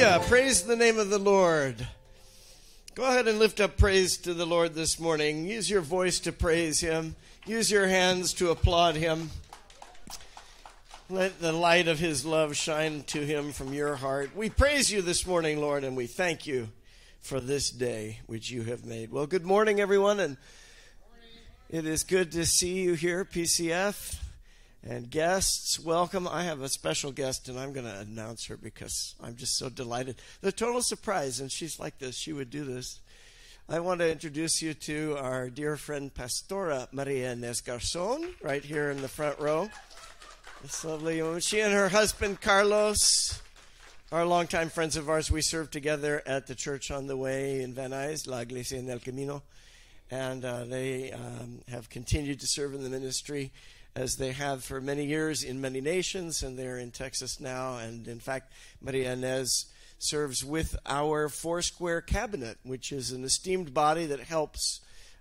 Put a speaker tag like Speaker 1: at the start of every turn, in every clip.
Speaker 1: Hallelujah. Praise the name of the Lord. Go ahead and lift up praise to the Lord this morning. Use your voice to praise Him, use your hands to applaud Him. Let the light of His love shine to Him from your heart. We praise you this morning, Lord, and we thank you for this day which you have made. Well, good morning, everyone, and it is good to see you here, PCF. And guests, welcome. I have a special guest, and I'm going to announce her because I'm just so delighted. The total surprise, and she's like this. She would do this. I want to introduce you to our dear friend Pastora Maria Inez Garzon, right here in the front row. This lovely woman. She and her husband Carlos are longtime friends of ours. We served together at the church on the way in Van Nuys, La Iglesia en el Camino, and uh, they um, have continued to serve in the ministry as they have for many years in many nations, and they're in Texas now. And in fact, Maria Inez serves with our Foursquare Cabinet, which is an esteemed body that helps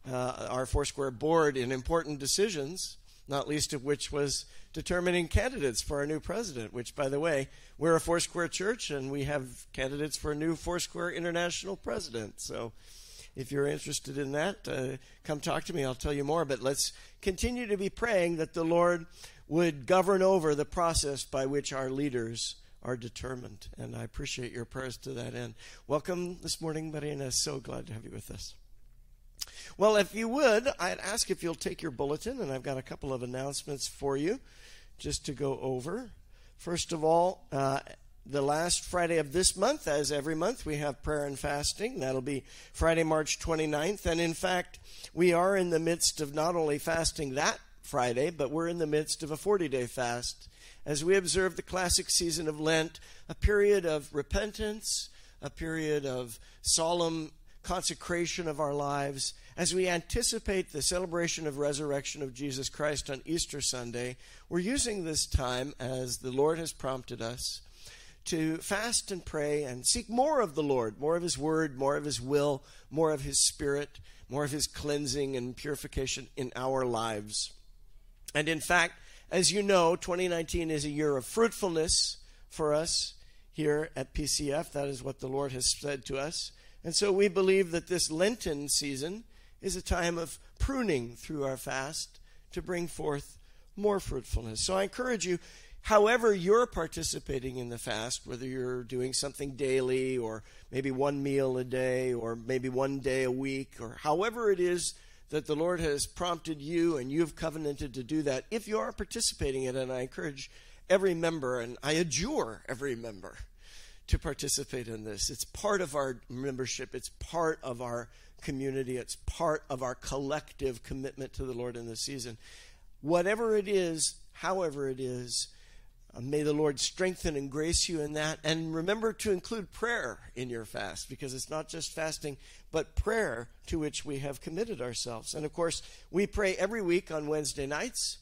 Speaker 1: uh, our Foursquare board in important decisions, not least of which was determining candidates for our new president, which, by the way, we're a Foursquare church and we have candidates for a new Foursquare international president. So if you're interested in that, uh, come talk to me. I'll tell you more. But let's continue to be praying that the Lord would govern over the process by which our leaders are determined. And I appreciate your prayers to that end. Welcome this morning, Marina. So glad to have you with us. Well, if you would, I'd ask if you'll take your bulletin, and I've got a couple of announcements for you just to go over. First of all, uh, the last Friday of this month, as every month, we have prayer and fasting. That'll be Friday, March 29th. And in fact, we are in the midst of not only fasting that Friday, but we're in the midst of a 40 day fast as we observe the classic season of Lent, a period of repentance, a period of solemn consecration of our lives, as we anticipate the celebration of resurrection of Jesus Christ on Easter Sunday, we're using this time as the Lord has prompted us to fast and pray and seek more of the Lord, more of His Word, more of His will, more of His Spirit, more of His cleansing and purification in our lives. And in fact, as you know, 2019 is a year of fruitfulness for us here at PCF. That is what the Lord has said to us. And so we believe that this Lenten season is a time of pruning through our fast to bring forth more fruitfulness. So I encourage you however you're participating in the fast, whether you're doing something daily or maybe one meal a day or maybe one day a week or however it is that the Lord has prompted you and you've covenanted to do that, if you are participating in it, and I encourage every member and I adjure every member to participate in this. It's part of our membership, it's part of our community, it's part of our collective commitment to the Lord in this season. Whatever it is, however it is, may the Lord strengthen and grace you in that. And remember to include prayer in your fast because it's not just fasting, but prayer to which we have committed ourselves. And of course, we pray every week on Wednesday nights.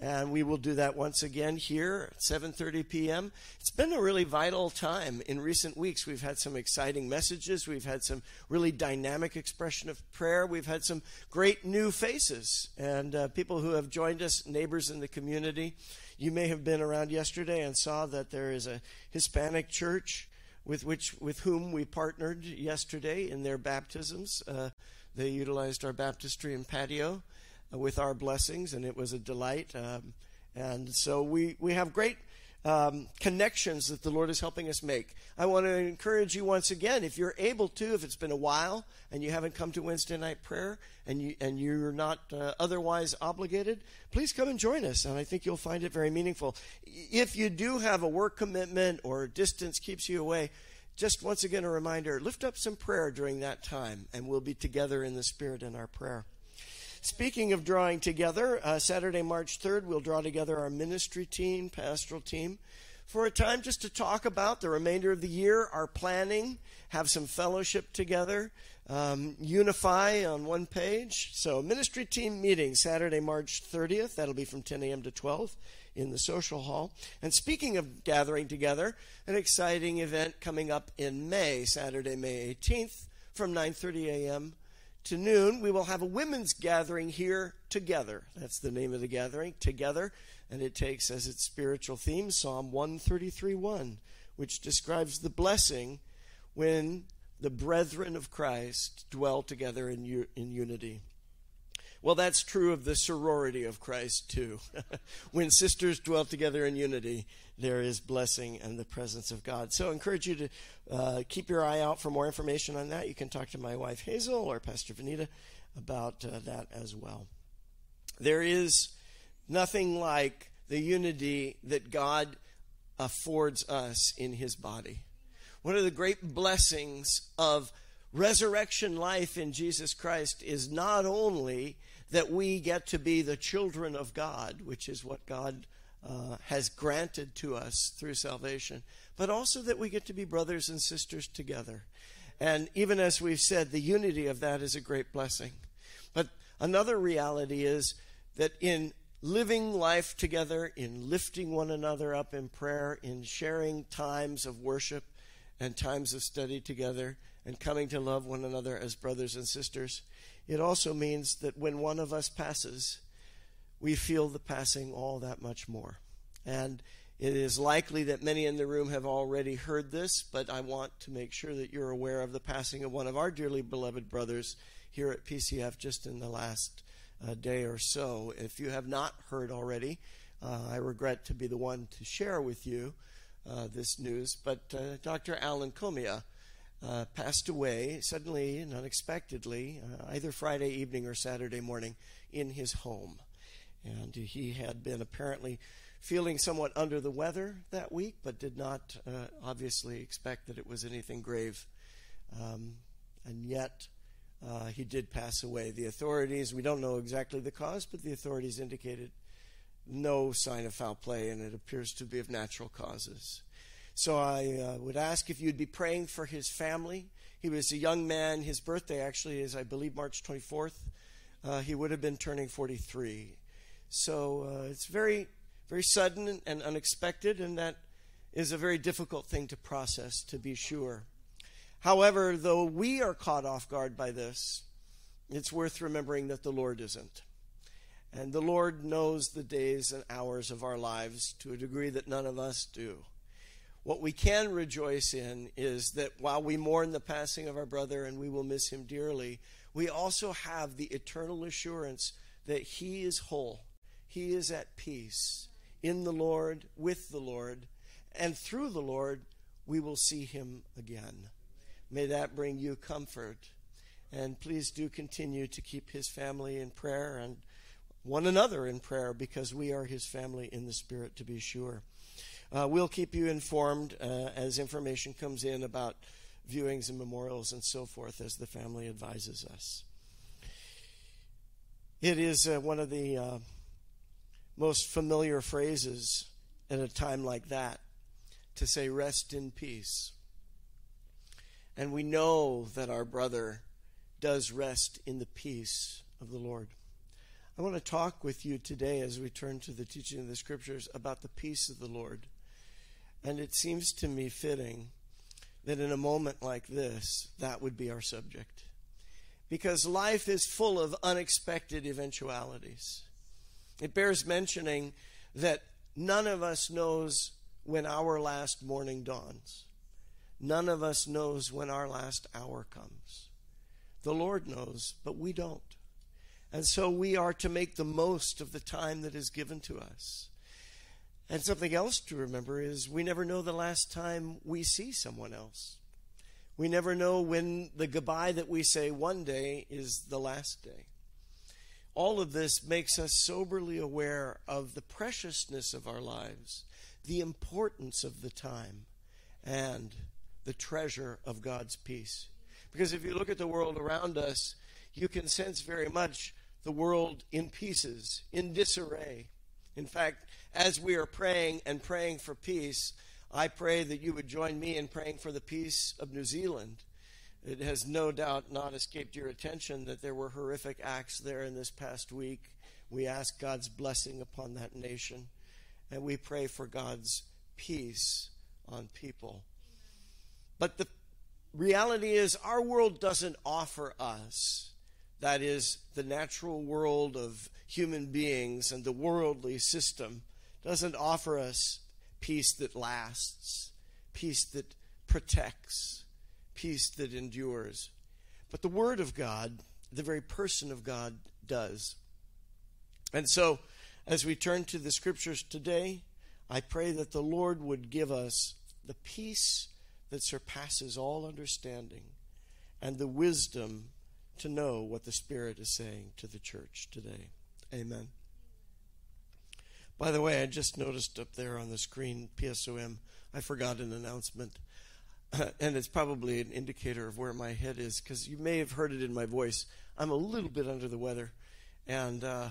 Speaker 1: And we will do that once again here at 7:30 p.m. It's been a really vital time in recent weeks. We've had some exciting messages. We've had some really dynamic expression of prayer. We've had some great new faces and uh, people who have joined us, neighbors in the community. You may have been around yesterday and saw that there is a Hispanic church with which with whom we partnered yesterday in their baptisms. Uh, they utilized our baptistry and patio uh, with our blessings, and it was a delight. Um, and so we we have great um, connections that the Lord is helping us make. I want to encourage you once again, if you're able to, if it's been a while and you haven't come to Wednesday night prayer and you and you're not uh, otherwise obligated, please come and join us, and I think you'll find it very meaningful. If you do have a work commitment or distance keeps you away. Just once again, a reminder lift up some prayer during that time, and we'll be together in the Spirit in our prayer. Speaking of drawing together, uh, Saturday, March 3rd, we'll draw together our ministry team, pastoral team, for a time just to talk about the remainder of the year, our planning, have some fellowship together, um, unify on one page. So, ministry team meeting Saturday, March 30th. That'll be from 10 a.m. to 12 in the social hall. And speaking of gathering together, an exciting event coming up in May, Saturday, May 18th, from 9:30 a.m to noon, we will have a women's gathering here together. That's the name of the gathering, together. And it takes as its spiritual theme Psalm 133 1, which describes the blessing when the brethren of Christ dwell together in, u- in unity. Well, that's true of the sorority of Christ, too. when sisters dwell together in unity, there is blessing and the presence of God. So I encourage you to uh, keep your eye out for more information on that. You can talk to my wife Hazel or Pastor Vanita about uh, that as well. There is nothing like the unity that God affords us in his body. One of the great blessings of resurrection life in Jesus Christ is not only that we get to be the children of God, which is what God uh, has granted to us through salvation, but also that we get to be brothers and sisters together. And even as we've said, the unity of that is a great blessing. But another reality is that in living life together, in lifting one another up in prayer, in sharing times of worship and times of study together, and coming to love one another as brothers and sisters, it also means that when one of us passes, we feel the passing all that much more. And it is likely that many in the room have already heard this, but I want to make sure that you're aware of the passing of one of our dearly beloved brothers here at PCF just in the last uh, day or so. If you have not heard already, uh, I regret to be the one to share with you uh, this news, but uh, Dr. Alan Comia uh, passed away suddenly and unexpectedly, uh, either Friday evening or Saturday morning, in his home. And he had been apparently feeling somewhat under the weather that week, but did not obviously expect that it was anything grave. Um, and yet, uh, he did pass away. The authorities, we don't know exactly the cause, but the authorities indicated no sign of foul play, and it appears to be of natural causes. So I uh, would ask if you'd be praying for his family. He was a young man. His birthday actually is, I believe, March 24th. Uh, he would have been turning 43. So uh, it's very, very sudden and unexpected, and that is a very difficult thing to process, to be sure. However, though we are caught off guard by this, it's worth remembering that the Lord isn't. And the Lord knows the days and hours of our lives to a degree that none of us do. What we can rejoice in is that while we mourn the passing of our brother and we will miss him dearly, we also have the eternal assurance that he is whole, he is at peace in the Lord, with the Lord, and through the Lord, we will see him again. May that bring you comfort. And please do continue to keep his family in prayer and one another in prayer because we are his family in the Spirit, to be sure. Uh, we'll keep you informed uh, as information comes in about viewings and memorials and so forth as the family advises us. It is uh, one of the uh, most familiar phrases at a time like that to say, rest in peace. And we know that our brother does rest in the peace of the Lord. I want to talk with you today as we turn to the teaching of the scriptures about the peace of the Lord. And it seems to me fitting that in a moment like this, that would be our subject. Because life is full of unexpected eventualities. It bears mentioning that none of us knows when our last morning dawns. None of us knows when our last hour comes. The Lord knows, but we don't. And so we are to make the most of the time that is given to us. And something else to remember is we never know the last time we see someone else. We never know when the goodbye that we say one day is the last day. All of this makes us soberly aware of the preciousness of our lives, the importance of the time, and the treasure of God's peace. Because if you look at the world around us, you can sense very much the world in pieces, in disarray. In fact, as we are praying and praying for peace, I pray that you would join me in praying for the peace of New Zealand. It has no doubt not escaped your attention that there were horrific acts there in this past week. We ask God's blessing upon that nation, and we pray for God's peace on people. But the reality is, our world doesn't offer us, that is, the natural world of human beings and the worldly system, doesn't offer us peace that lasts, peace that protects, peace that endures. But the Word of God, the very person of God, does. And so, as we turn to the Scriptures today, I pray that the Lord would give us the peace that surpasses all understanding and the wisdom to know what the Spirit is saying to the church today. Amen. By the way, I just noticed up there on the screen PSOM, I forgot an announcement. and it's probably an indicator of where my head is because you may have heard it in my voice. I'm a little bit under the weather. And uh,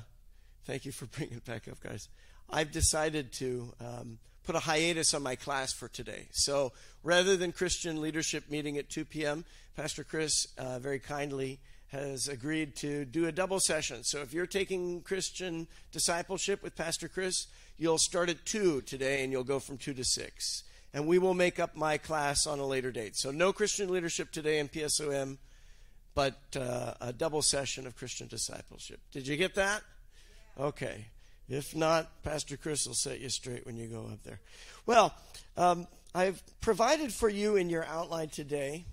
Speaker 1: thank you for bringing it back up, guys. I've decided to um, put a hiatus on my class for today. So rather than Christian leadership meeting at 2 p.m., Pastor Chris uh, very kindly has agreed to do a double session. So if you're taking Christian discipleship with Pastor Chris, you'll start at 2 today and you'll go from 2 to 6. And we will make up my class on a later date. So no Christian leadership today in PSOM, but uh, a double session of Christian discipleship. Did you get that? Okay. If not, Pastor Chris will set you straight when you go up there. Well, um, I've provided for you in your outline today,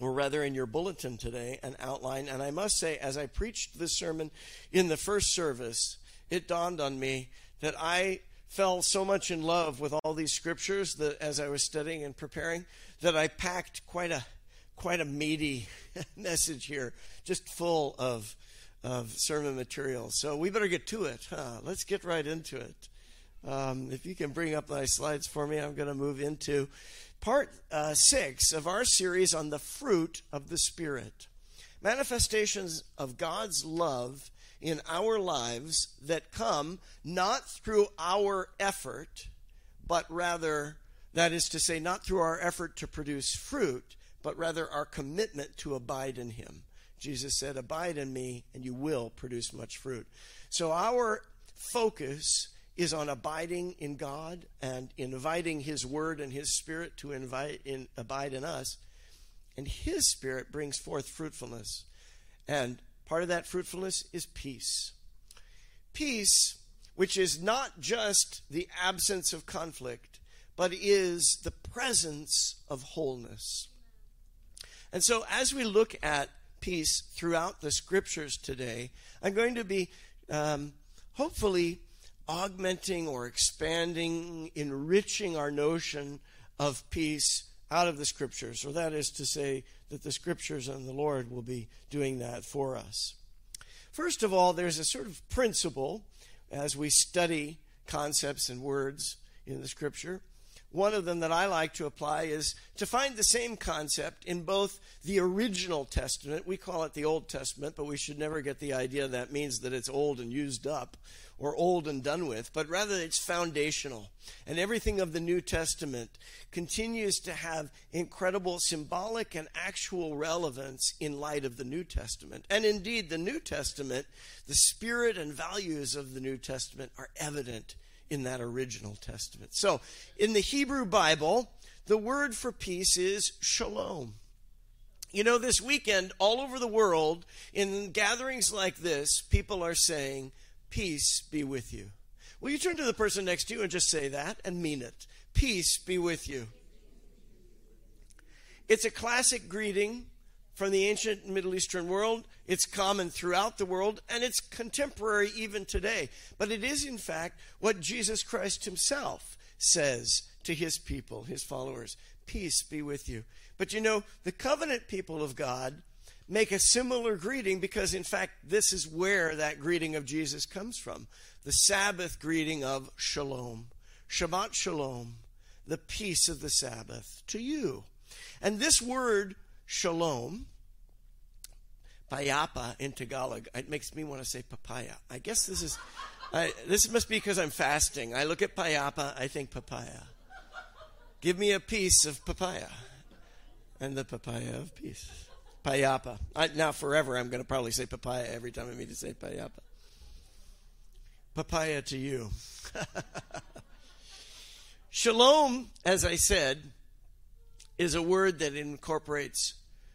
Speaker 1: or rather in your bulletin today, an outline. And I must say, as I preached this sermon in the first service, it dawned on me that I fell so much in love with all these scriptures that as I was studying and preparing, that I packed quite a quite a meaty message here, just full of of sermon material. So we better get to it. Huh? Let's get right into it. Um, if you can bring up my slides for me, I'm going to move into part uh, six of our series on the fruit of the Spirit. Manifestations of God's love in our lives that come not through our effort, but rather, that is to say, not through our effort to produce fruit, but rather our commitment to abide in Him. Jesus said, Abide in me, and you will produce much fruit. So our focus is on abiding in God and inviting His Word and His Spirit to invite in, abide in us. And His Spirit brings forth fruitfulness. And part of that fruitfulness is peace. Peace, which is not just the absence of conflict, but is the presence of wholeness. And so, as we look at peace throughout the scriptures today, I'm going to be um, hopefully augmenting or expanding, enriching our notion of peace out of the scriptures, or that is to say, that the scriptures and the Lord will be doing that for us. First of all, there's a sort of principle as we study concepts and words in the scripture one of them that I like to apply is to find the same concept in both the original Testament, we call it the Old Testament, but we should never get the idea that means that it's old and used up or old and done with, but rather it's foundational. And everything of the New Testament continues to have incredible symbolic and actual relevance in light of the New Testament. And indeed, the New Testament, the spirit and values of the New Testament are evident in that original Testament. So, in the Hebrew Bible, the word for peace is shalom. You know, this weekend, all over the world, in gatherings like this, people are saying, Peace be with you. Will you turn to the person next to you and just say that and mean it? Peace be with you. It's a classic greeting from the ancient Middle Eastern world. It's common throughout the world, and it's contemporary even today. But it is, in fact, what Jesus Christ himself says to his people, his followers Peace be with you. But you know, the covenant people of God make a similar greeting because, in fact, this is where that greeting of Jesus comes from the Sabbath greeting of Shalom. Shabbat Shalom, the peace of the Sabbath to you. And this word shalom, payapa in Tagalog. It makes me want to say papaya. I guess this is, I, this must be because I'm fasting. I look at payapa, I think papaya. Give me a piece of papaya. And the papaya of peace. Payapa. I, now, forever, I'm going to probably say papaya every time I meet to say payapa. Papaya to you. Shalom, as I said, is a word that incorporates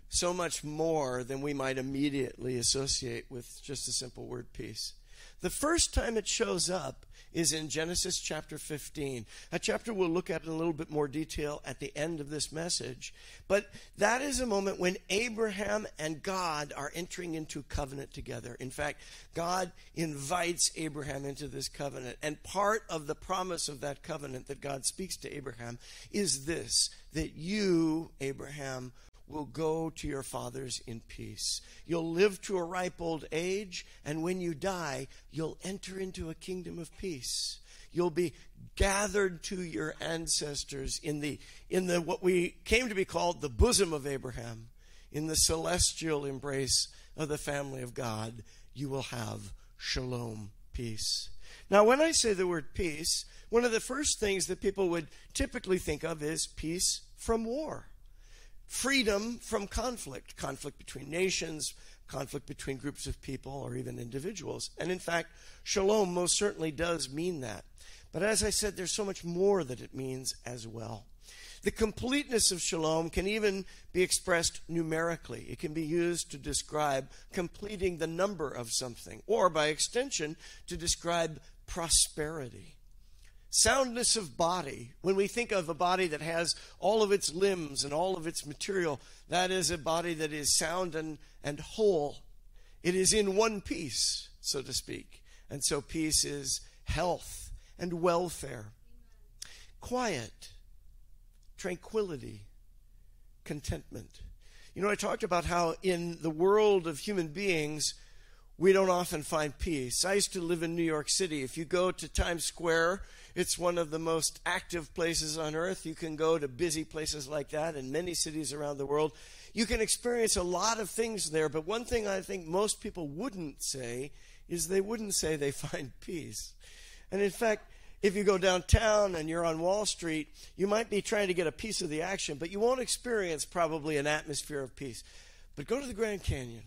Speaker 1: so much more than we might immediately associate with just a simple word peace. The first time it shows up is in Genesis chapter 15. A chapter we'll look at in a little bit more detail at the end of this message. But that is a moment when Abraham and God are entering into covenant together. In fact, God invites Abraham into this covenant. And part of the promise of that covenant that God speaks to Abraham is this that you, Abraham, will go to your fathers in peace. You'll live to a ripe old age, and when you die, you'll enter into a kingdom of peace. You'll be gathered to your ancestors in the in the what we came to be called the bosom of Abraham, in the celestial embrace of the family of God. You will have shalom, peace. Now, when I say the word peace, one of the first things that people would typically think of is peace from war freedom from conflict, conflict between nations, conflict between groups of people, or even individuals. And in fact, shalom most certainly does mean that. But as I said, there's so much more that it means as well. The completeness of shalom can even be expressed numerically. It can be used to describe completing the number of something, or by extension, to describe prosperity. Soundness of body. When we think of a body that has all of its limbs and all of its material, that is a body that is sound and, and whole. It is in one piece, so to speak. And so peace is health and welfare, quiet, tranquility, contentment. You know, I talked about how in the world of human beings, we don't often find peace. I used to live in New York City. If you go to Times Square, it's one of the most active places on earth. You can go to busy places like that in many cities around the world. You can experience a lot of things there, but one thing I think most people wouldn't say is they wouldn't say they find peace. And in fact, if you go downtown and you're on Wall Street, you might be trying to get a piece of the action, but you won't experience probably an atmosphere of peace. But go to the Grand Canyon.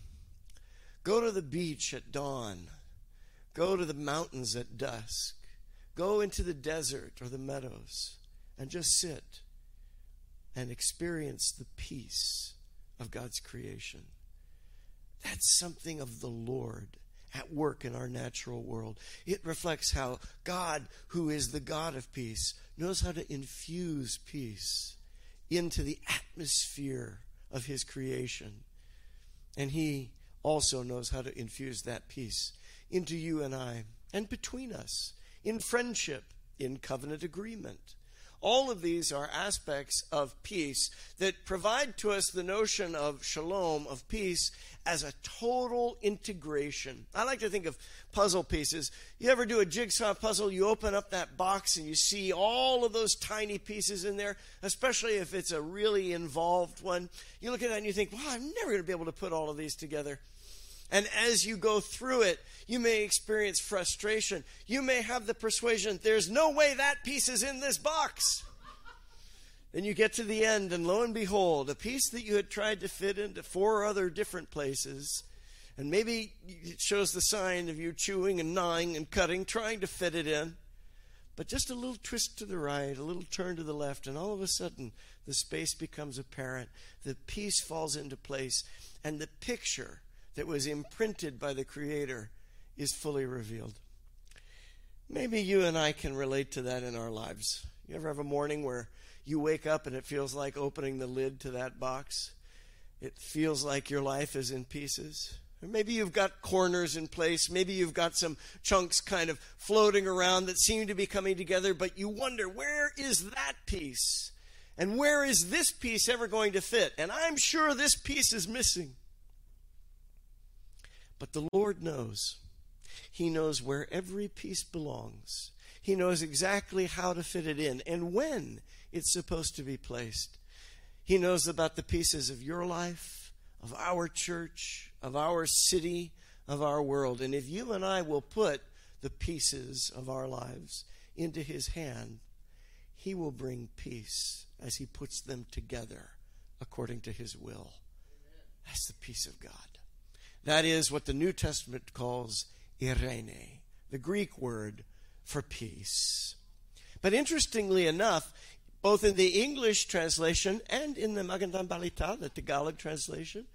Speaker 1: Go to the beach at dawn. Go to the mountains at dusk. Go into the desert or the meadows and just sit and experience the peace of God's creation. That's something of the Lord at work in our natural world. It reflects how God, who is the God of peace, knows how to infuse peace into the atmosphere of his creation. And he also knows how to infuse that peace into you and I and between us in friendship, in covenant agreement. All of these are aspects of peace that provide to us the notion of shalom, of peace, as a total integration. I like to think of puzzle pieces. You ever do a jigsaw puzzle? You open up that box and you see all of those tiny pieces in there, especially if it's a really involved one. You look at that and you think, wow, I'm never going to be able to put all of these together. And as you go through it, you may experience frustration. You may have the persuasion, there's no way that piece is in this box. Then you get to the end, and lo and behold, a piece that you had tried to fit into four other different places, and maybe it shows the sign of you chewing and gnawing and cutting, trying to fit it in. But just a little twist to the right, a little turn to the left, and all of a sudden the space becomes apparent. The piece falls into place, and the picture that was imprinted by the Creator is fully revealed. Maybe you and I can relate to that in our lives. You ever have a morning where you wake up and it feels like opening the lid to that box? It feels like your life is in pieces. Or maybe you've got corners in place. Maybe you've got some chunks kind of floating around that seem to be coming together, but you wonder, where is that piece? And where is this piece ever going to fit? And I'm sure this piece is missing. But the Lord knows. He knows where every piece belongs. He knows exactly how to fit it in and when it's supposed to be placed. He knows about the pieces of your life, of our church, of our city, of our world. And if you and I will put the pieces of our lives into His hand, He will bring peace as He puts them together according to His will. That's the peace of God. That is what the New Testament calls eirene, the Greek word for peace. But interestingly enough, both in the English translation and in the Magandang Balita, the Tagalog translation,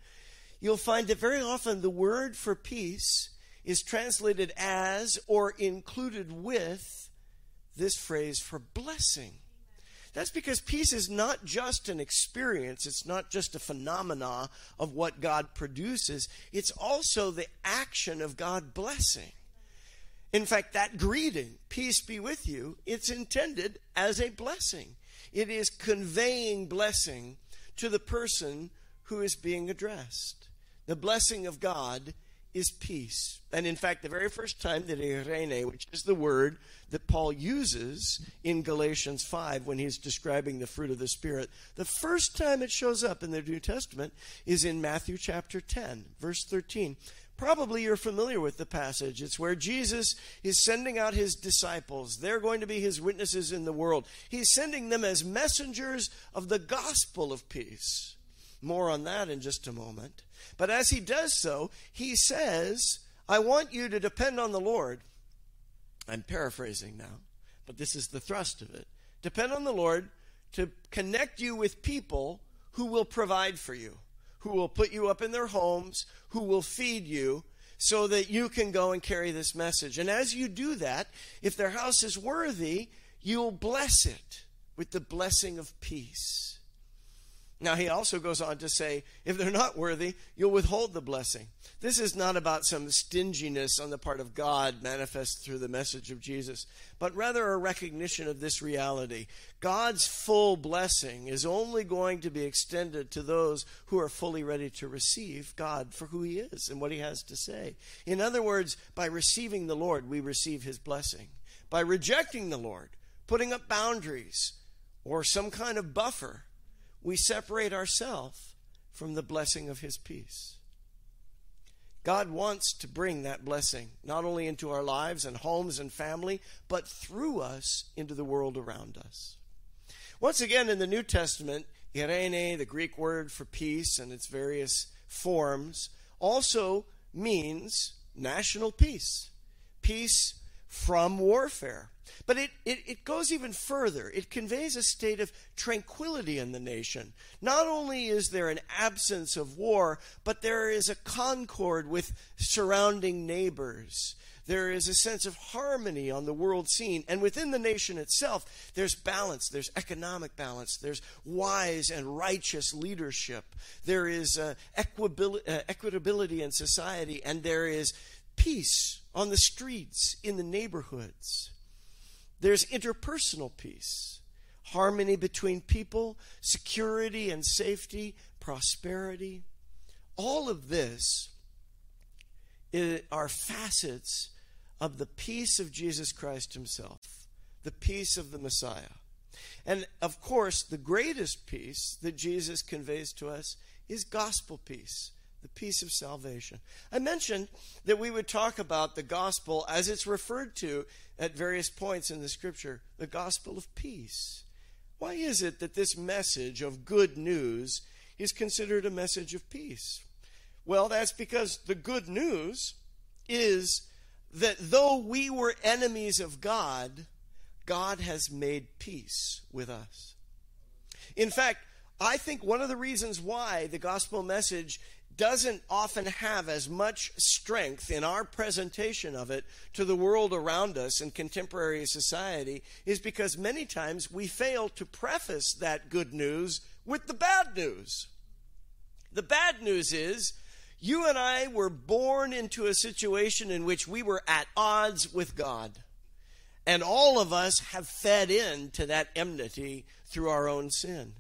Speaker 1: you'll find that very often the word for peace is translated as or included with this phrase for blessing. That's because peace is not just an experience, it's not just a phenomena of what God produces, it's also the action of God blessing. In fact, that greeting, peace be with you, it's intended as a blessing. It is conveying blessing to the person who is being addressed. The blessing of God is peace. And in fact, the very first time that eirene, which is the word that Paul uses in Galatians 5 when he's describing the fruit of the Spirit, the first time it shows up in the New Testament is in Matthew chapter 10, verse 13. Probably you're familiar with the passage. It's where Jesus is sending out his disciples. They're going to be his witnesses in the world. He's sending them as messengers of the gospel of peace. More on that in just a moment. But as he does so, he says, I want you to depend on the Lord. I'm paraphrasing now, but this is the thrust of it. Depend on the Lord to connect you with people who will provide for you, who will put you up in their homes, who will feed you, so that you can go and carry this message. And as you do that, if their house is worthy, you'll bless it with the blessing of peace. Now, he also goes on to say, if they're not worthy, you'll withhold the blessing. This is not about some stinginess on the part of God manifest through the message of Jesus, but rather a recognition of this reality. God's full blessing is only going to be extended to those who are fully ready to receive God for who he is and what he has to say. In other words, by receiving the Lord, we receive his blessing. By rejecting the Lord, putting up boundaries or some kind of buffer, we separate ourselves from the blessing of His peace. God wants to bring that blessing not only into our lives and homes and family, but through us into the world around us. Once again, in the New Testament, eirene, the Greek word for peace and its various forms, also means national peace, peace from warfare. But it, it, it, goes even further. It conveys a state of tranquility in the nation. Not only is there an absence of war, but there is a concord with surrounding neighbors. There is a sense of harmony on the world scene. And within the nation itself, there's balance. There's economic balance. There's wise and righteous leadership. There is uh, equability, uh, equitability in society. And there is peace on the streets, in the neighborhoods. There's interpersonal peace, harmony between people, security and safety, prosperity. All of this are facets of the peace of Jesus Christ Himself, the peace of the Messiah. And of course, the greatest peace that Jesus conveys to us is gospel peace the peace of salvation. I mentioned that we would talk about the gospel as it's referred to at various points in the scripture the gospel of peace. Why is it that this message of good news is considered a message of peace? Well, that's because the good news is that though we were enemies of God, God has made peace with us. In fact, I think one of the reasons why the gospel message doesn't often have as much strength in our presentation of it to the world around us in contemporary society is because many times we fail to preface that good news with the bad news. The bad news is you and I were born into a situation in which we were at odds with God. And all of us have fed into that enmity through our own sin.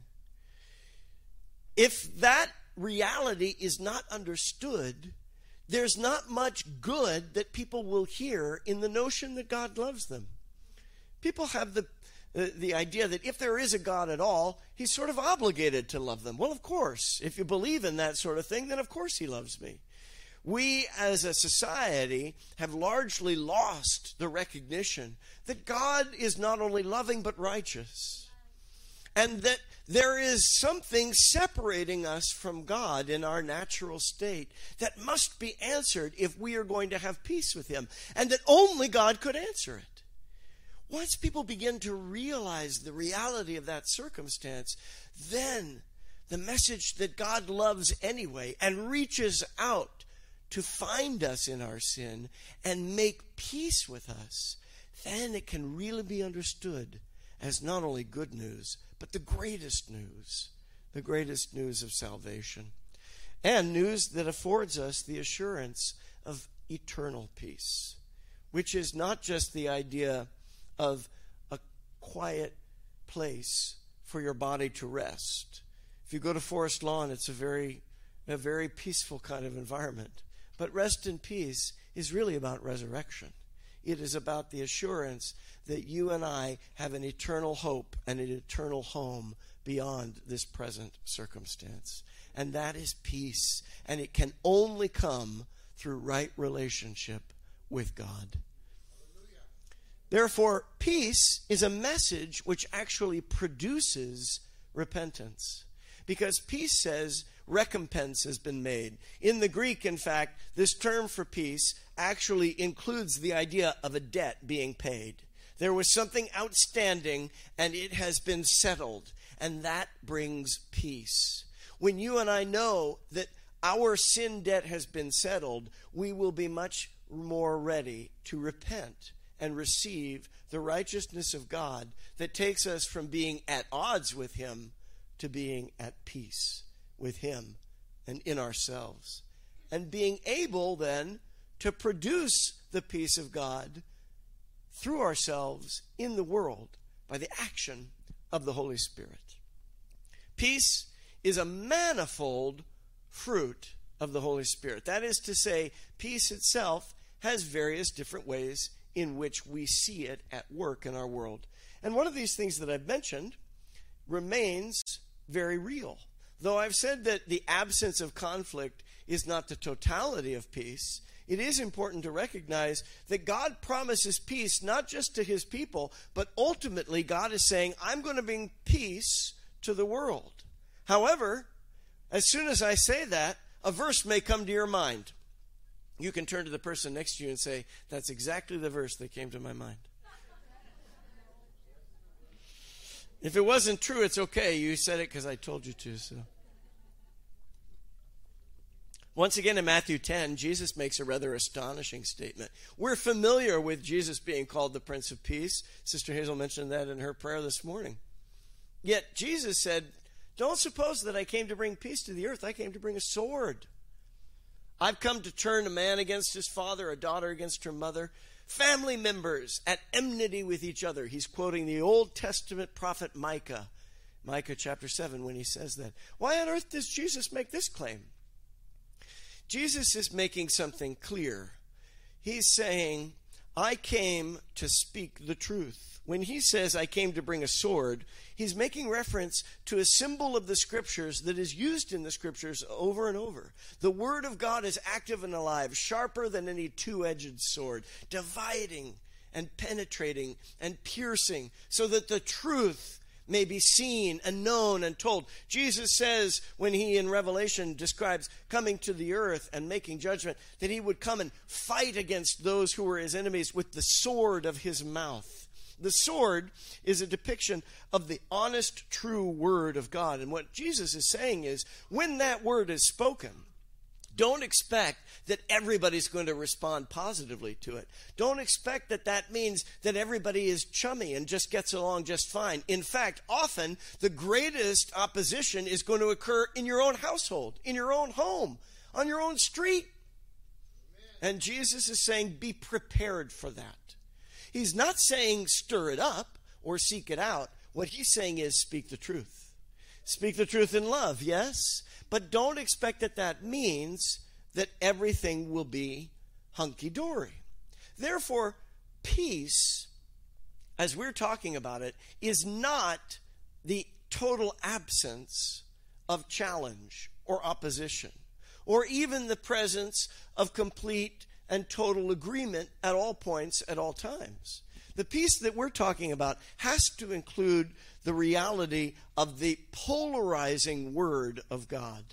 Speaker 1: If that reality is not understood, there's not much good that people will hear in the notion that God loves them. People have the uh, the idea that if there is a God at all, he's sort of obligated to love them. Well, of course, if you believe in that sort of thing, then of course he loves me. We as a society have largely lost the recognition that God is not only loving but righteous. And that there is something separating us from God in our natural state that must be answered if we are going to have peace with Him, and that only God could answer it. Once people begin to realize the reality of that circumstance, then the message that God loves anyway and reaches out to find us in our sin and make peace with us, then it can really be understood as not only good news, but the greatest news, the greatest news of salvation, and news that affords us the assurance of eternal peace, which is not just the idea of a quiet place for your body to rest. If you go to Forest Lawn, it's a very a very peaceful kind of environment. But rest in peace is really about resurrection. It is about the assurance that you and I have an eternal hope and an eternal home beyond this present circumstance. And that is peace. And it can only come through right relationship with God. Therefore, peace is a message which actually produces repentance. Because peace says recompense has been made. In the Greek, in fact, this term for peace actually includes the idea of a debt being paid. There was something outstanding and it has been settled, and that brings peace. When you and I know that our sin debt has been settled, we will be much more ready to repent and receive the righteousness of God that takes us from being at odds with Him to being at peace with Him and in ourselves. And being able then to produce the peace of God through ourselves in the world by the action of the Holy Spirit. Peace is a manifold fruit of the Holy Spirit. That is to say, peace itself has various different ways in which we see it at work in our world. And one of these things that I've mentioned remains very real. Though I've said that the absence of conflict is not the totality of peace, it is important to recognize that God promises peace not just to his people, but ultimately God is saying, I'm going to bring peace to the world. However, as soon as I say that, a verse may come to your mind. You can turn to the person next to you and say, That's exactly the verse that came to my mind. If it wasn't true, it's okay. You said it because I told you to. So. Once again, in Matthew 10, Jesus makes a rather astonishing statement. We're familiar with Jesus being called the Prince of Peace. Sister Hazel mentioned that in her prayer this morning. Yet Jesus said, Don't suppose that I came to bring peace to the earth. I came to bring a sword. I've come to turn a man against his father, a daughter against her mother, family members at enmity with each other. He's quoting the Old Testament prophet Micah, Micah chapter 7, when he says that. Why on earth does Jesus make this claim? Jesus is making something clear. He's saying, I came to speak the truth when he says, I came to bring a sword, he's making reference to a symbol of the scriptures that is used in the scriptures over and over. The word of God is active and alive, sharper than any two edged sword, dividing and penetrating and piercing, so that the truth may be seen and known and told. Jesus says, when he in Revelation describes coming to the earth and making judgment, that he would come and fight against those who were his enemies with the sword of his mouth. The sword is a depiction of the honest, true word of God. And what Jesus is saying is when that word is spoken, don't expect that everybody's going to respond positively to it. Don't expect that that means that everybody is chummy and just gets along just fine. In fact, often the greatest opposition is going to occur in your own household, in your own home, on your own street. And Jesus is saying, be prepared for that. He's not saying stir it up or seek it out. What he's saying is speak the truth. Speak the truth in love, yes, but don't expect that that means that everything will be hunky dory. Therefore, peace, as we're talking about it, is not the total absence of challenge or opposition, or even the presence of complete and total agreement at all points, at all times. The peace that we're talking about has to include the reality of the polarizing Word of God.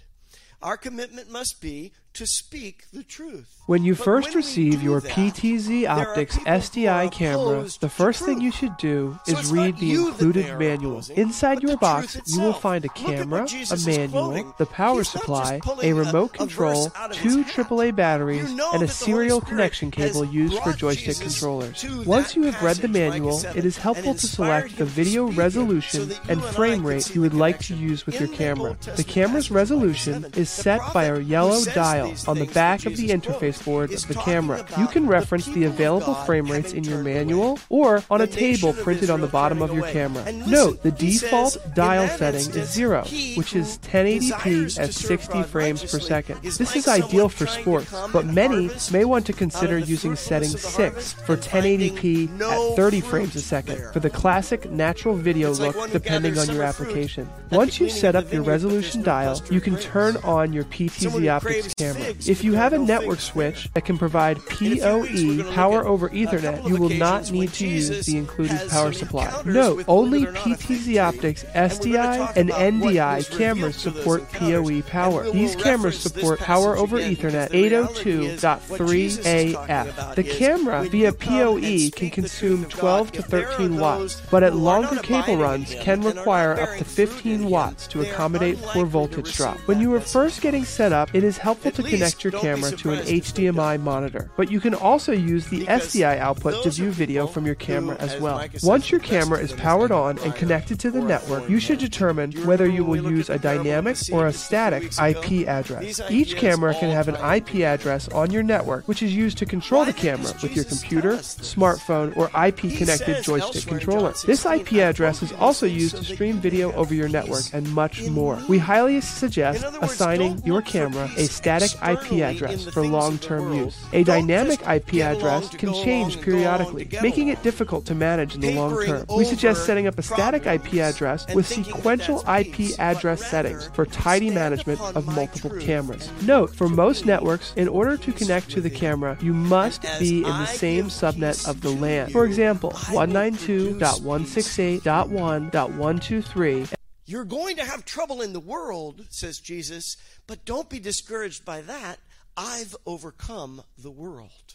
Speaker 1: Our commitment must be to speak the truth.
Speaker 2: When you
Speaker 1: But
Speaker 2: first
Speaker 1: when
Speaker 2: receive your
Speaker 1: that,
Speaker 2: PTZ Optics SDI camera, the first thing you should do
Speaker 1: So
Speaker 2: is read the included manual.
Speaker 1: opposing,
Speaker 2: Inside your box, you will find a
Speaker 1: Look at what
Speaker 2: camera, a manual, the power
Speaker 1: He's
Speaker 2: supply, a
Speaker 1: a-
Speaker 2: remote
Speaker 1: a
Speaker 2: control,
Speaker 1: of
Speaker 2: two. AAA batteries,
Speaker 1: You know
Speaker 2: and a
Speaker 1: that the Holy
Speaker 2: serial connection cable used for joystick
Speaker 1: Jesus
Speaker 2: controllers. Once you have read the manual,
Speaker 1: 7,
Speaker 2: it is helpful to select the video
Speaker 1: it, so
Speaker 2: resolution and frame rate you would like to use with your camera. The camera's resolution is set by a yellow
Speaker 1: says
Speaker 2: dial on the back of the interface board of the camera. You can reference the available frame rates in your manual or on a table printed on the bottom of your camera.
Speaker 1: Listen,
Speaker 2: Note, the default
Speaker 1: says,
Speaker 2: dial setting is zero, which is 1080p at 60 frames per second. This is ideal for sports, but many may want to consider using setting
Speaker 1: fruitfulness of the
Speaker 2: 6 for 1080p
Speaker 1: no
Speaker 2: at 30 frames a second
Speaker 1: there.
Speaker 2: for the classic natural video
Speaker 1: like
Speaker 2: look depending on your application. Once you set up your
Speaker 1: vineyard, but there's
Speaker 2: resolution dial, you can turn on your PTZ Optics
Speaker 1: craves
Speaker 2: camera. If you have a
Speaker 1: there are no
Speaker 2: network switch that can provide
Speaker 1: In a few weeks, we're gonna
Speaker 2: PoE power over Ethernet, you will not need to use the included power supply. Note, only
Speaker 1: believe it or not, a fig
Speaker 2: PTZ. Optics
Speaker 1: And we're gonna
Speaker 2: SDI and NDI cameras support. PoE power. These cameras support power over Ethernet
Speaker 1: the reality is what Jesus is talking
Speaker 2: 802.3AF. The camera via
Speaker 1: you come and
Speaker 2: PoE can consume 12 to
Speaker 1: if there are
Speaker 2: 13 watts, but at longer cable runs can require up to 15 watts to accommodate poor voltage drop. When you are first getting set up, it is helpful
Speaker 1: At
Speaker 2: to connect your camera to an
Speaker 1: surprised if they
Speaker 2: HDMI monitor, but you can also use the
Speaker 1: Because
Speaker 2: SDI output to view video from your camera as well. Once your camera is powered on and connected to the network, you should determine whether you will use a
Speaker 1: at the parable of the
Speaker 2: dynamic or a
Speaker 1: just a few
Speaker 2: static? IP address. Each camera can have an IP address on your network, which is used to control the camera with your computer,
Speaker 1: tell us this?
Speaker 2: smartphone, or IP connected joystick controller. This IP address is also used to stream video over your network and much more. We highly suggest
Speaker 1: In other words,
Speaker 2: assigning your camera a
Speaker 1: peace
Speaker 2: static IP address for
Speaker 1: the
Speaker 2: long-term use. A dynamic IP address can change
Speaker 1: and go along
Speaker 2: periodically, making it difficult to manage in the long term. We suggest setting up a static IP address with sequential IP address settings for tidy management of multiple cameras. Note, for most networks, in order to connect to the camera,
Speaker 1: you.
Speaker 2: must be in the same subnet of the LAN. For example,
Speaker 1: I will produce
Speaker 2: 192.168.1.123
Speaker 1: You're going to have trouble in the world, says Jesus, but don't be discouraged by that. I've overcome the world.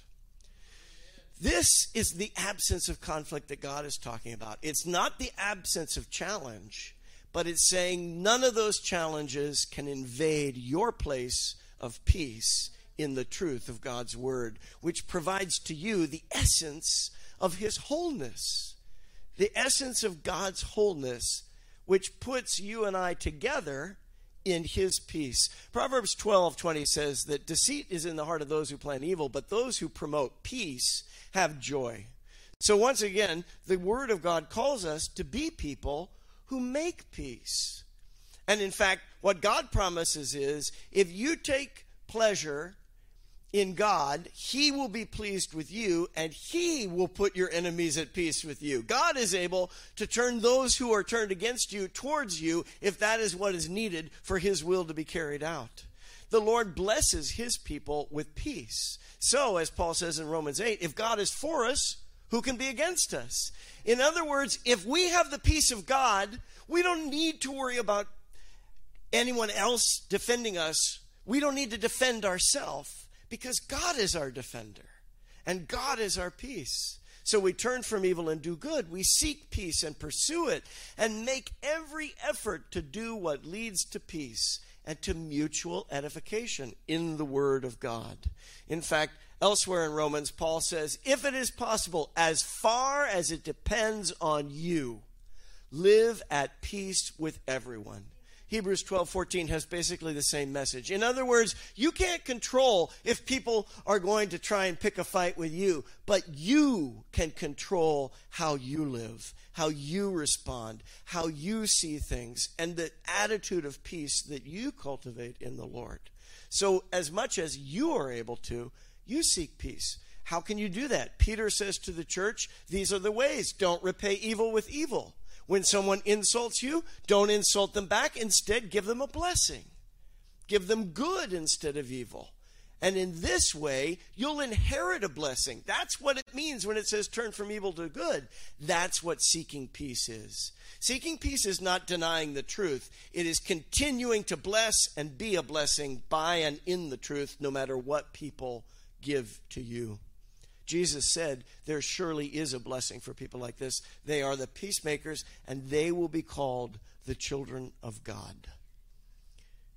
Speaker 1: This is the absence of conflict that God is talking about. It's not the absence of challenge, but it's saying none of those challenges can invade your place of peace in the truth of God's word, which provides to you the essence of his wholeness. The essence of God's wholeness, which puts you and I together in his peace. Proverbs 12 20 says that deceit is in the heart of those who plan evil, but those who promote peace have joy. So, once again, the Word of God calls us to be people who make peace. And in fact, what God promises is if you take pleasure in God, He will be pleased with you and He will put your enemies at peace with you. God is able to turn those who are turned against you towards you if that is what is needed for His will to be carried out. The Lord blesses His people with peace. So, as Paul says in Romans 8, if God is for us, who can be against us? In other words, if we have the peace of God, we don't need to worry about anyone else defending us. We don't need to defend ourselves because God is our defender and God is our peace. So we turn from evil and do good. We seek peace and pursue it and make every effort to do what leads to peace and to mutual edification in the Word of God. In fact, elsewhere in Romans, Paul says, If it is possible, as far as it depends on you, live at peace with everyone. Hebrews 12 14 has basically the same message. In other words, you can't control if people are going to try and pick a fight with you, but you can control how you live, how you respond, how you see things, and the attitude of peace that you cultivate in the Lord. So, as much as you are able to, you seek peace. How can you do that? Peter says to the church, These are the ways. Don't repay evil with evil. When someone insults you, don't insult them back. Instead, give them a blessing. Give them good instead of evil. And in this way, you'll inherit a blessing. That's what it means when it says turn from evil to good. That's what seeking peace is. Seeking peace is not denying the truth, it is continuing to bless and be a blessing by and in the truth, no matter what people give to you. Jesus said, There surely is a blessing for people like this. They are the peacemakers, and they will be called the children of God.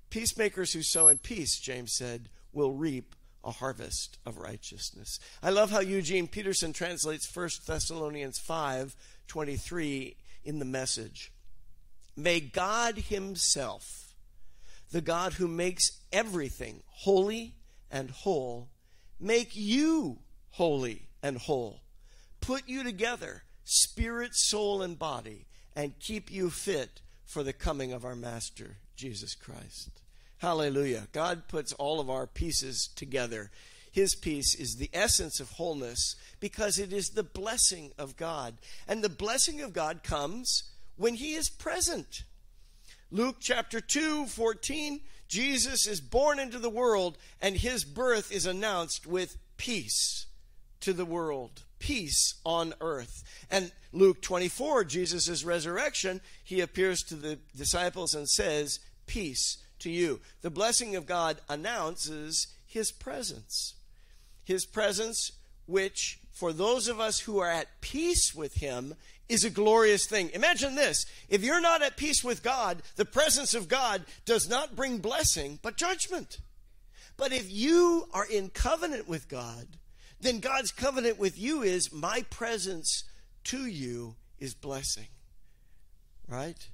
Speaker 1: Peacemakers who sow in peace, James said, will reap a harvest of righteousness. I love how Eugene Peterson translates 1 Thessalonians 5 23 in the message. May God Himself, the God who makes everything holy and whole, make you holy and whole, put you together, spirit, soul, and body, and keep you fit for the coming of our Master, Jesus Christ. Hallelujah. God puts all of our pieces together. His peace is the essence of wholeness because it is the blessing of God. And the blessing of God comes when He is present. Luke chapter 2, 14, Jesus is born into the world, and His birth is announced with peace to the world, peace on earth. And Luke 24, Jesus' resurrection, he appears to the disciples and says, Peace to you. The blessing of God announces his presence. His presence, which for those of us who are at peace with him, is a glorious thing. Imagine this if you're not at peace with God, the presence of God does not bring blessing, but judgment. But if you are in covenant with God, then God's covenant with you is my presence to you is blessing. Right?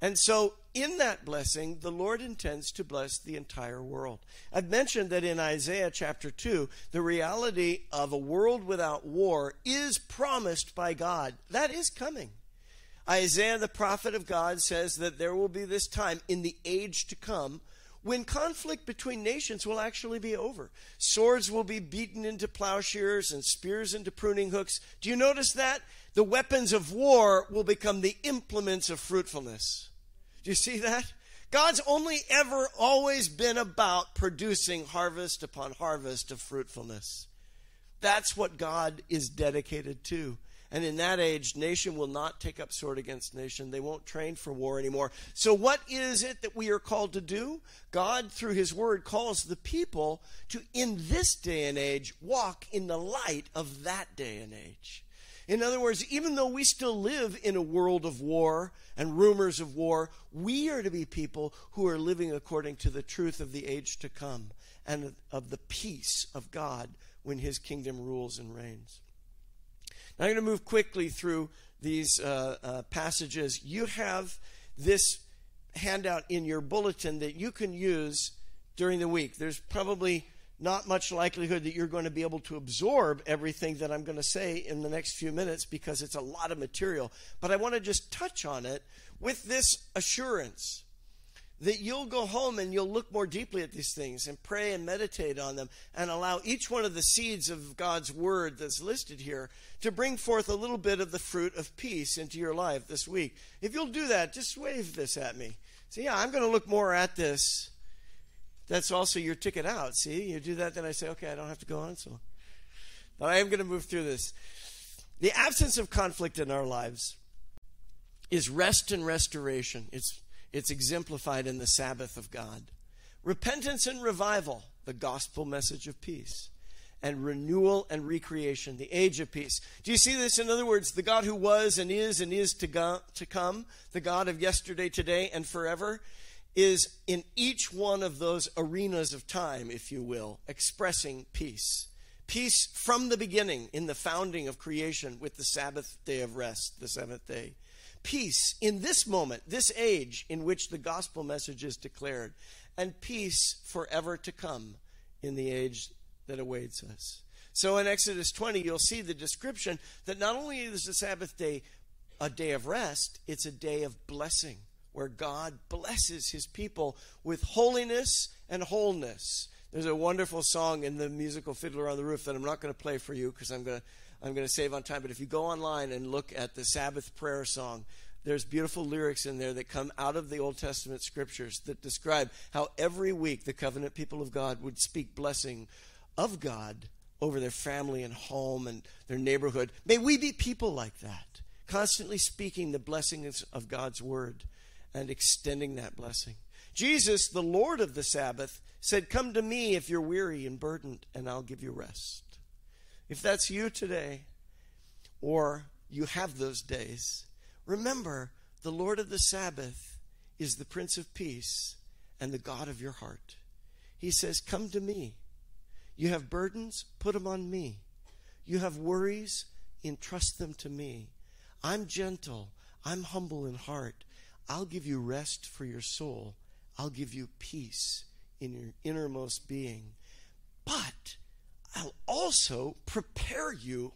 Speaker 1: And so, in that blessing, the Lord intends to bless the entire world. I've mentioned that in Isaiah chapter 2, the reality of a world without war is promised by God. That is coming. Isaiah, the prophet of God, says that there will be this time in the age to come when conflict between nations will actually be over. Swords will be beaten into plowshares and spears into pruning hooks. Do you notice that? The weapons of war will become the implements of fruitfulness. Do you see that? God's only ever always been about producing harvest upon harvest of fruitfulness. That's what God is dedicated to. And in that age, nation will not take up sword against nation. They won't train for war anymore. So, what is it that we are called to do? God, through His Word, calls the people to, in this day and age, walk in the light of that day and age. In other words, even though we still live in a world of war and rumors of war, we are to be people who are living according to the truth of the age to come and of the peace of God when His kingdom rules and reigns. Now, I'm going to move quickly through these uh, uh, passages. You have this handout in your bulletin that you can use during the week. There's probably not much likelihood that you're going to be able to absorb everything that I'm going to say in the next few minutes because it's a lot of material. But I want to just touch on it with this assurance that you'll go home and you'll look more deeply at these things and pray and meditate on them and allow each one of the seeds of God's word that's listed here to bring forth a little bit of the fruit of peace into your life this week. If you'll do that, just wave this at me. Say, yeah, I'm going to look more at this. That's also your ticket out. See, you do that, then I say, okay, I don't have to go on. So, but I am going to move through this. The absence of conflict in our lives is rest and restoration. It's it's exemplified in the Sabbath of God. Repentance and revival, the gospel message of peace. And renewal and recreation, the age of peace. Do you see this? In other words, the God who was and is and is to, go, to come, the God of yesterday, today, and forever, is in each one of those arenas of time, if you will, expressing peace. Peace from the beginning in the founding of creation with the Sabbath day of rest, the seventh day peace in this moment, this age in which the gospel message is declared, and peace forever to come in the age that awaits us. So in Exodus 20, you'll see the description that not only is the Sabbath day a day of rest, it's a day of blessing where God blesses his people with holiness and wholeness. There's a wonderful song in the musical Fiddler on the Roof that I'm not going to play for you because I'm going to I'm going to save on time, but if you go online and look at the Sabbath prayer song, there's beautiful lyrics in there that come out of the Old Testament scriptures that describe how every week the covenant people of God would speak blessing of God over their family and home and their neighborhood. May we be people like that, constantly speaking the blessings of God's word and extending that blessing. Jesus, the Lord of the Sabbath, said, Come to me if you're weary and burdened, and I'll give you rest. If that's you today, or you have those days, remember the Lord of the Sabbath is the Prince of Peace and the God of your heart. He says, Come to me. You have burdens, put them on me. You have worries, entrust them to me. I'm gentle, I'm humble in heart. I'll give you rest for your soul. I'll give you peace in your innermost being. But I'll also prepare you,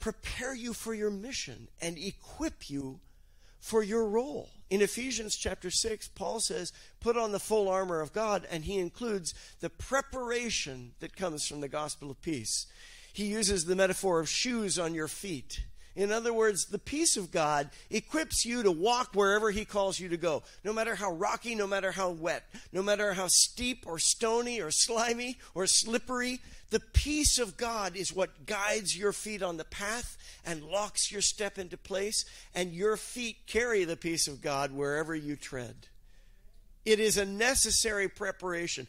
Speaker 1: prepare you for your mission and equip you for your role. In Ephesians chapter 6, Paul says, put on the full armor of God, and he includes the preparation that comes from the gospel of peace. He uses the metaphor of shoes on your feet. In other words, the peace of God equips you to walk wherever He calls you to go. No matter how rocky, no matter how wet, no matter how steep or stony or slimy or slippery, the peace of God is what guides your feet on the path and locks your step into place, and your feet carry the peace of God wherever you tread. It is a necessary preparation.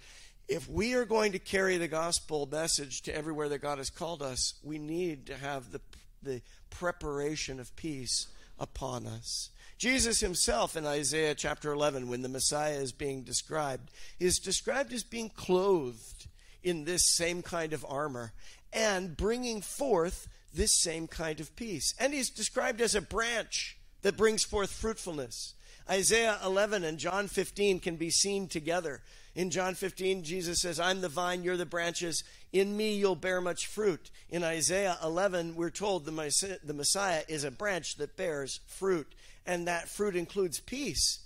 Speaker 1: If we are going to carry the gospel message to everywhere that God has called us, we need to have the the preparation of peace upon us. Jesus himself in Isaiah chapter 11, when the Messiah is being described, is described as being clothed in this same kind of armor and bringing forth this same kind of peace. And he's described as a branch that brings forth fruitfulness. Isaiah 11 and John 15 can be seen together. In John 15, Jesus says, I'm the vine, you're the branches. In me, you'll bear much fruit. In Isaiah 11, we're told the Messiah is a branch that bears fruit, and that fruit includes peace.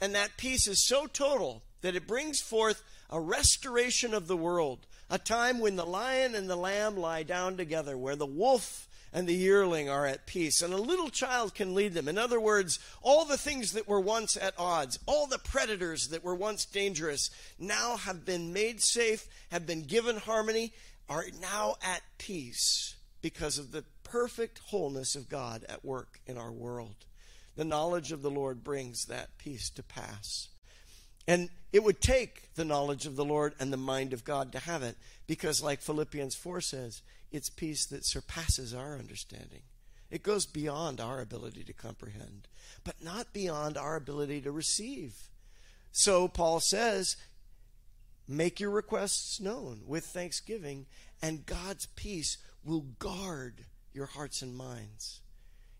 Speaker 1: And that peace is so total that it brings forth a restoration of the world, a time when the lion and the lamb lie down together, where the wolf and the yearling are at peace, and a little child can lead them. In other words, all the things that were once at odds, all the predators that were once dangerous, now have been made safe, have been given harmony, are now at peace because of the perfect wholeness of God at work in our world. The knowledge of the Lord brings that peace to pass. And it would take the knowledge of the Lord and the mind of God to have it, because, like Philippians 4 says, it's peace that surpasses our understanding. It goes beyond our ability to comprehend, but not beyond our ability to receive. So Paul says, Make your requests known with thanksgiving, and God's peace will guard your hearts and minds.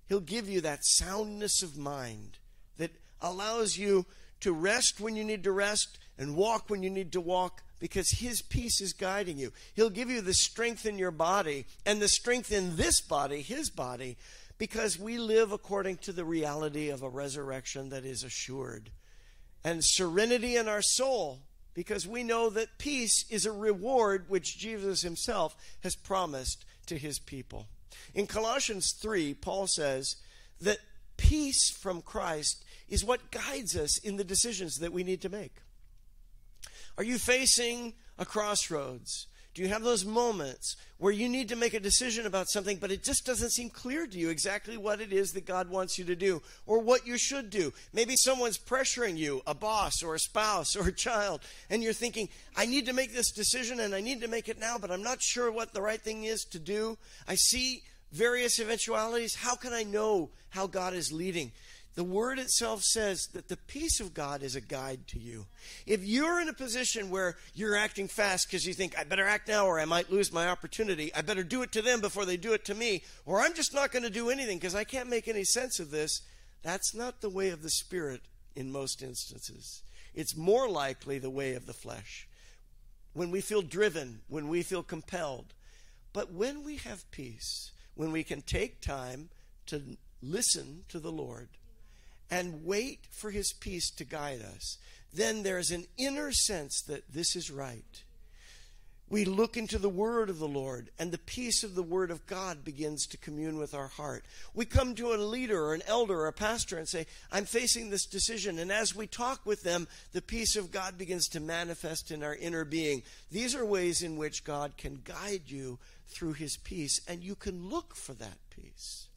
Speaker 1: He'll give you that soundness of mind that allows you to rest when you need to rest and walk when you need to walk because His peace is guiding you. He'll give you the strength in your body and the strength in this body, His body, because we live according to the reality of a resurrection that is assured. And serenity in our soul, because we know that peace is a reward which Jesus Himself has promised to His people. In Colossians 3, Paul says that peace from Christ is what guides us in the decisions that we need to make. Are you facing a crossroads? Do you have those moments where you need to make a decision about something, but it just doesn't seem clear to you exactly what it is that God wants you to do or what you should do? Maybe someone's pressuring you, a boss or a spouse or a child, and you're thinking, I need to make this decision and I need to make it now, but I'm not sure what the right thing is to do. I see various eventualities. How can I know how God is leading? The word itself says that the peace of God is a guide to you. If you're in a position where you're acting fast because you think, I better act now or I might lose my opportunity, I better do it to them before they do it to me, or I'm just not going to do anything because I can't make any sense of this, that's not the way of the Spirit in most instances. It's more likely the way of the flesh. When we feel driven, when we feel compelled. But when we have peace, when we can take time to listen to the Lord, and wait for his peace to guide us, then there's an inner sense that this is right. we look into the word of the Lord, and the peace of the word of God begins to commune with our heart. We come to a leader or an elder or a pastor and say, I'm facing this decision. And as we talk with them, the peace of God begins to manifest in our inner being. These are ways in which God can guide you through his peace, and you can look for that peace.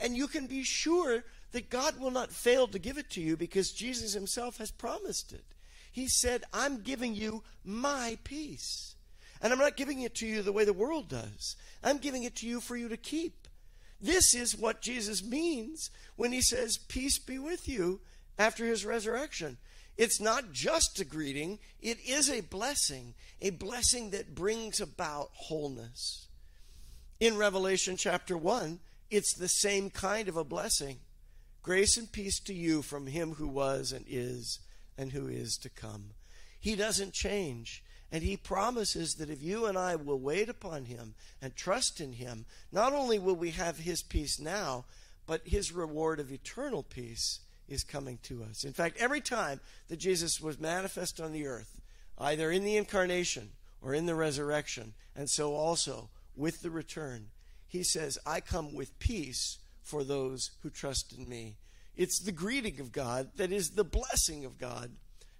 Speaker 1: And you can be sure that God will not fail to give it to you because Jesus himself has promised it. He said, I'm giving you my peace. And I'm not giving it to you the way the world does. I'm giving it to you for you to keep. This is what Jesus means when he says, Peace be with you after his resurrection. It's not just a greeting, it is a blessing, a blessing that brings about wholeness. In Revelation chapter 1, it's the same kind of a blessing. Grace and peace to you from him who was and is and who is to come. He doesn't change. And he promises that if you and I will wait upon him and trust in him, not only will we have his peace now, but his reward of eternal peace is coming to us. In fact, every time that Jesus was manifest on the earth, either in the incarnation or in the resurrection, and so also with the return, he says, I come with peace for those who trust in me. It's the greeting of God that is the blessing of God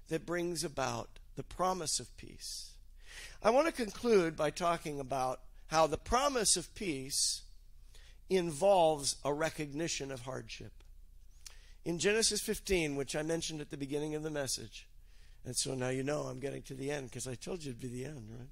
Speaker 1: that brings about the promise of peace. I want to conclude by talking about how the promise of peace involves a recognition of hardship. In Genesis 15, which I mentioned at the beginning of the message, and so now you know I'm getting to the end because I told you it'd be the end, right?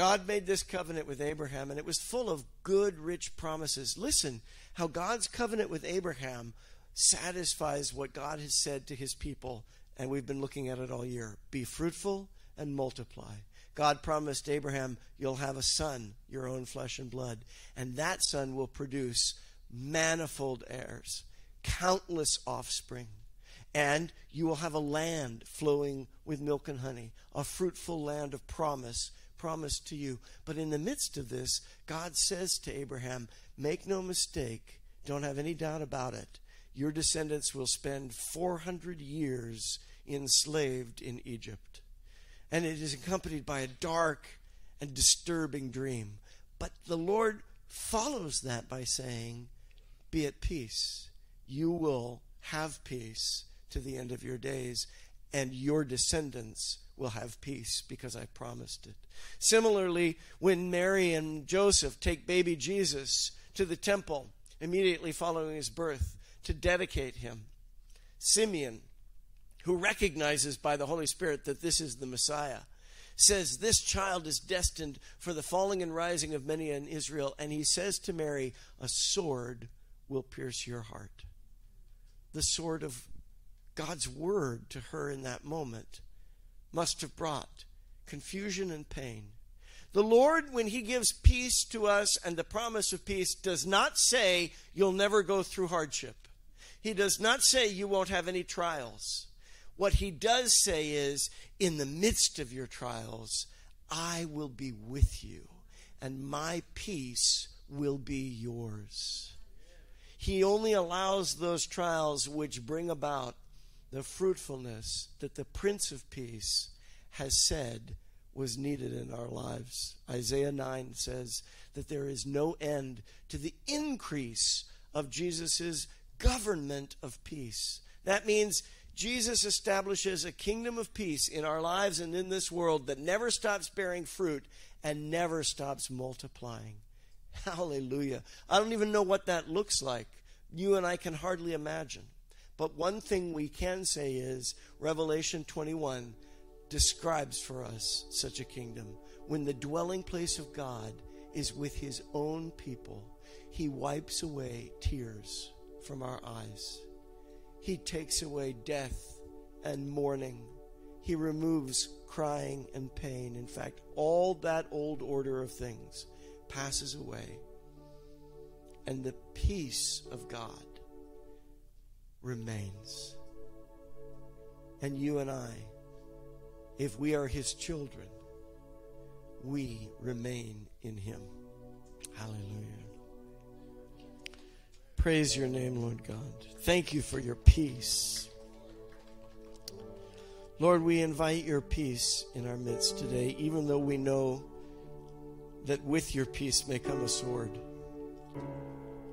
Speaker 1: God made this covenant with Abraham, and it was full of good, rich promises. Listen how God's covenant with Abraham satisfies what God has said to his people and we've been looking at it all year. Be fruitful and multiply. God promised Abraham, You'll have a son, your own flesh and blood, and that son will produce manifold heirs, countless offspring. And you will have a land flowing with milk and honey, a fruitful land of promise promised to you. But in the midst of this, God says to Abraham, Make no mistake, don't have any doubt about it. Your descendants will spend 400 years enslaved in Egypt. And it is accompanied by a dark and disturbing dream. But the Lord follows that by saying, Be at peace. You will have peace to the end of your days, and your descendants will have peace because I promised it. Similarly, when Mary and Joseph take baby Jesus to the temple immediately following his birth to dedicate him, Simeon who recognizes by the Holy Spirit that this is the Messiah, says, This child is destined for the falling and rising of many in Israel. And he says to Mary, A sword will pierce your heart. The sword of God's word to her in that moment must have brought confusion and pain. The Lord, when He gives peace to us and the promise of peace, does not say you'll never go through hardship. He does not say you won't have any trials. What he does say is, in the midst of your trials, I will be with you, and my peace will be yours. He only allows those trials which bring about the fruitfulness that the Prince of Peace has said was needed in our lives. Isaiah 9 says that there is no end to the increase of Jesus' government of peace. That means Jesus establishes a kingdom of peace in our lives and in this world that never stops bearing fruit and never stops multiplying. Hallelujah. I don't even know what that looks like. You and I can hardly imagine. But one thing we can say is Revelation 21 describes for us such a kingdom. When the dwelling place of God is with his own people, he wipes away tears from our eyes. He takes away death and mourning. He removes crying and pain. In fact, all that old order of things passes away. And the peace of God remains. And you and I, if we are His children, we remain in Him. Hallelujah. Praise your name, Lord God. Thank you for your peace. Lord, we invite your peace in our midst today, even though we know that with your peace may come a sword.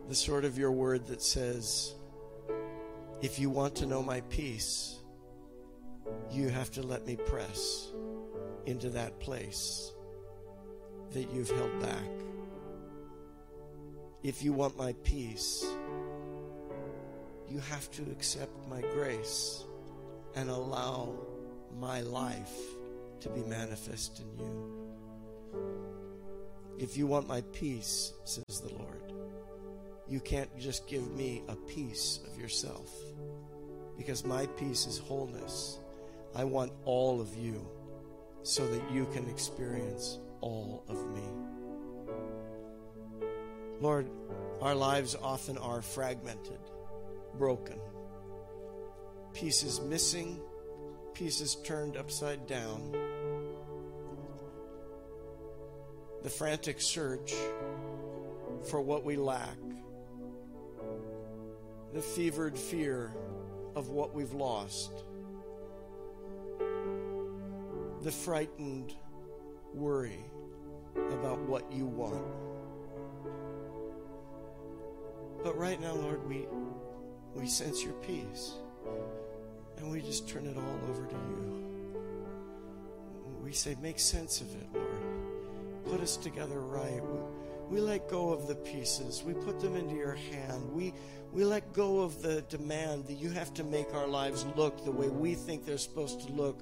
Speaker 1: The sword of your word that says, if you want to know my peace, you have to let me press into that place that you've held back. If you want my peace, you have to accept my grace and allow my life to be manifest in you. If you want my peace, says the Lord, you can't just give me a piece of yourself because my peace is wholeness. I want all of you so that you can experience all of me. Lord, our lives often are fragmented, broken, pieces missing, pieces turned upside down. The frantic search for what we lack, the fevered fear of what we've lost, the frightened worry about what you want. But right now, Lord, we we sense your peace. And we just turn it all over to you. We say, make sense of it, Lord. Put us together right. We, let go of the pieces. We put them into your hand. We we let go of the demand that you have to make our lives look the way we think they're supposed to look,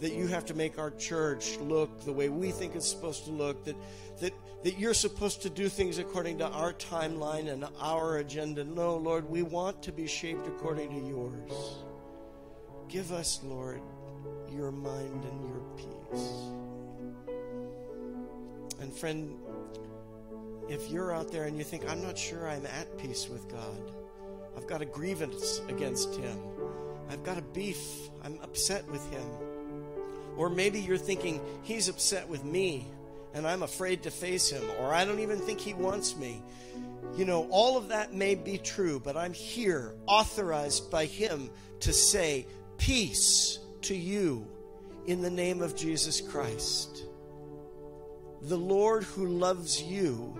Speaker 1: that you have to make our church look the way we think it's supposed to look, that, that, that you're supposed to do things according to our timeline and our agenda. No, Lord, we want to be shaped according to yours. Give us, Lord, your mind and your peace. And friend, if you're out there and you think, I'm not sure I'm at peace with God, I've got a grievance against Him, I've got a beef, I'm upset with Him. Or maybe you're thinking, He's upset with me and I'm afraid to face Him, or I don't even think He wants me. You know, all of that may be true, but I'm here, authorized by Him to say, Peace to you in the name of Jesus Christ. The Lord who loves you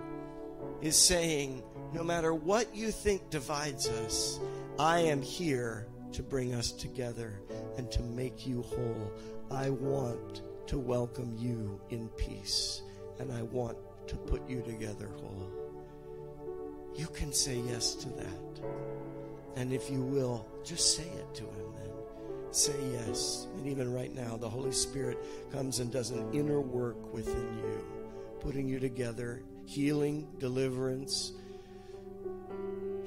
Speaker 1: is saying, no matter what you think divides us, I am here to bring us together and to make you whole. I want to welcome you in peace, and I want to put you together whole. You can say yes to that. And if you will, just say it to him then. Say yes. And even right now, the Holy Spirit comes and does an inner work within you, putting you together, healing, deliverance.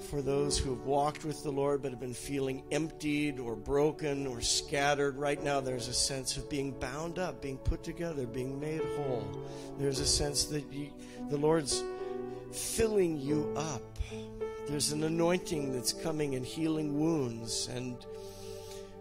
Speaker 1: For those who have walked with the Lord but have been feeling emptied or broken or scattered, right now there's a sense of being bound up, being put together, being made whole. There's a sense that you, the Lord's filling you up. There's an anointing that's coming and healing wounds and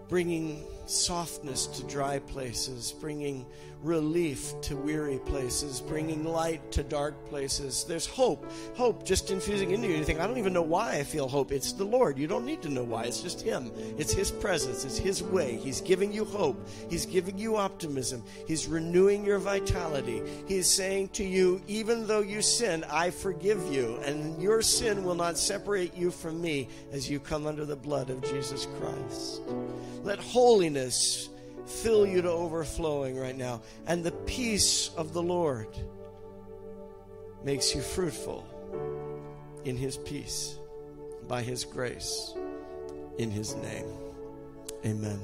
Speaker 1: bringing softness to dry places, bringing relief to weary places, bringing light to dark places. There's hope. Hope just infusing into you. You think, I don't even know why I feel hope. It's the Lord. You don't need to know why. It's just Him. It's His presence. It's His way. He's giving you hope. He's giving you optimism. He's renewing your vitality. He's saying to you, even though you sin, I forgive you, and your sin will not separate you from me as you come under the blood of Jesus Christ. Let holiness fill you to overflowing right now. And the peace of the Lord makes you fruitful in His peace, by His grace, in His name. Amen.